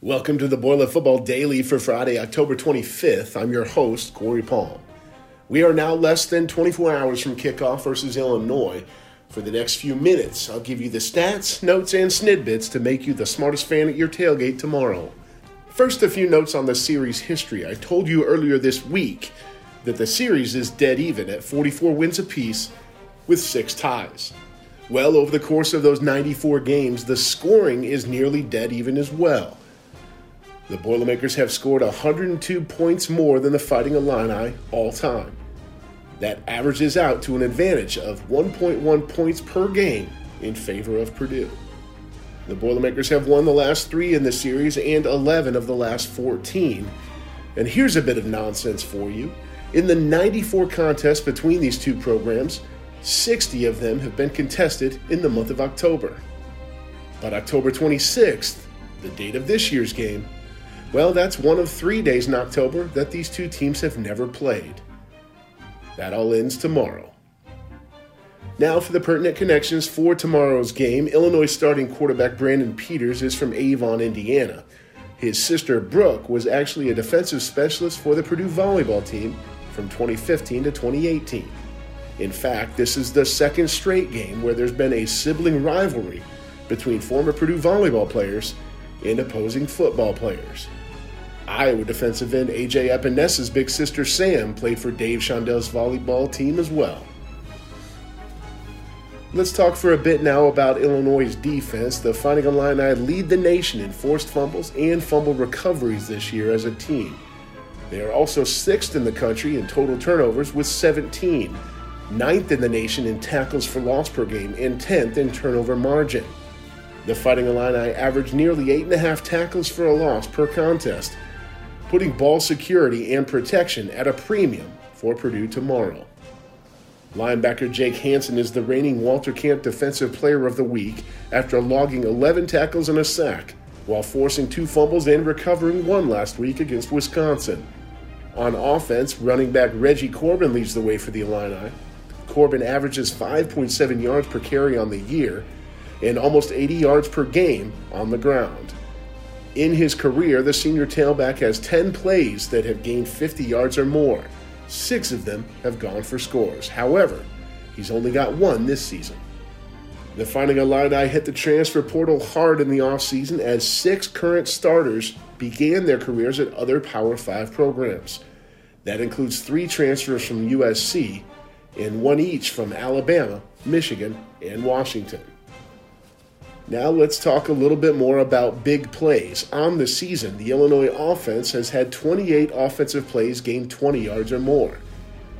Welcome to the Boiler Football Daily for Friday, October 25th. I'm your host, Corey Palm. We are now less than 24 hours from kickoff versus Illinois. For the next few minutes, I'll give you the stats, notes, and snidbits to make you the smartest fan at your tailgate tomorrow. First, a few notes on the series history. I told you earlier this week that the series is dead even at 44 wins apiece with six ties. Well, over the course of those 94 games, the scoring is nearly dead even as well. The Boilermakers have scored 102 points more than the Fighting Illini all time. That averages out to an advantage of 1.1 points per game in favor of Purdue. The Boilermakers have won the last three in the series and 11 of the last 14. And here's a bit of nonsense for you. In the 94 contests between these two programs, 60 of them have been contested in the month of October. But October 26th, the date of this year's game, well, that's one of three days in October that these two teams have never played. That all ends tomorrow. Now, for the pertinent connections for tomorrow's game, Illinois starting quarterback Brandon Peters is from Avon, Indiana. His sister Brooke was actually a defensive specialist for the Purdue volleyball team from 2015 to 2018. In fact, this is the second straight game where there's been a sibling rivalry between former Purdue volleyball players and opposing football players. Iowa defensive end AJ Epenesa's big sister Sam played for Dave Shondell's volleyball team as well. Let's talk for a bit now about Illinois' defense. The Fighting Illini lead the nation in forced fumbles and fumble recoveries this year as a team. They are also sixth in the country in total turnovers with 17, ninth in the nation in tackles for loss per game, and 10th in turnover margin. The Fighting Illini average nearly 8.5 tackles for a loss per contest, putting ball security and protection at a premium for Purdue tomorrow. Linebacker Jake Hansen is the reigning Walter Camp Defensive Player of the Week after logging 11 tackles and a sack while forcing two fumbles and recovering one last week against Wisconsin. On offense, running back Reggie Corbin leads the way for the Illini. Corbin averages 5.7 yards per carry on the year and almost 80 yards per game on the ground. In his career, the senior tailback has 10 plays that have gained 50 yards or more. Six of them have gone for scores. However, he's only got one this season. The Fighting Illini hit the transfer portal hard in the offseason as six current starters began their careers at other Power 5 programs. That includes three transfers from USC and one each from Alabama, Michigan, and Washington. Now let's talk a little bit more about big plays. On the season, the Illinois offense has had 28 offensive plays gain 20 yards or more,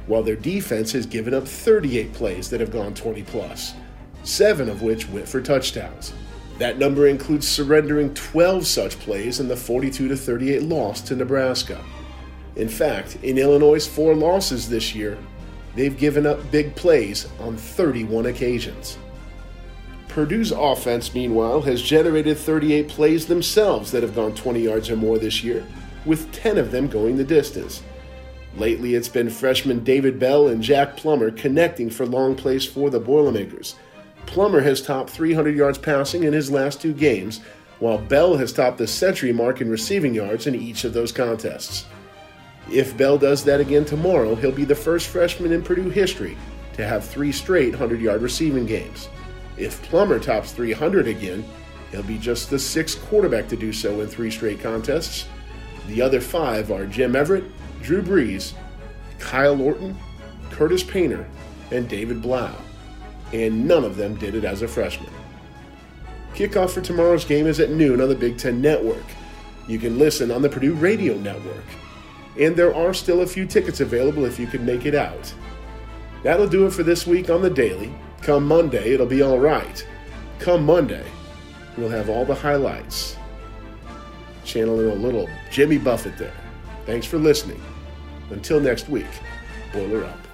while their defense has given up 38 plays that have gone 20 plus, seven of which went for touchdowns. That number includes surrendering 12 such plays in the 42 38 loss to Nebraska. In fact, in Illinois' four losses this year, they've given up big plays on 31 occasions. Purdue's offense, meanwhile, has generated 38 plays themselves that have gone 20 yards or more this year, with 10 of them going the distance. Lately, it's been freshman David Bell and Jack Plummer connecting for long plays for the Boilermakers. Plummer has topped 300 yards passing in his last two games, while Bell has topped the century mark in receiving yards in each of those contests. If Bell does that again tomorrow, he'll be the first freshman in Purdue history to have three straight 100 yard receiving games. If Plummer tops 300 again, he'll be just the sixth quarterback to do so in three straight contests. The other five are Jim Everett, Drew Brees, Kyle Orton, Curtis Painter, and David Blough. And none of them did it as a freshman. Kickoff for tomorrow's game is at noon on the Big Ten Network. You can listen on the Purdue Radio Network. And there are still a few tickets available if you can make it out. That'll do it for this week on the Daily. Come Monday, it'll be all right. Come Monday, we'll have all the highlights. Channeling a little Jimmy Buffett there. Thanks for listening. Until next week, boiler up.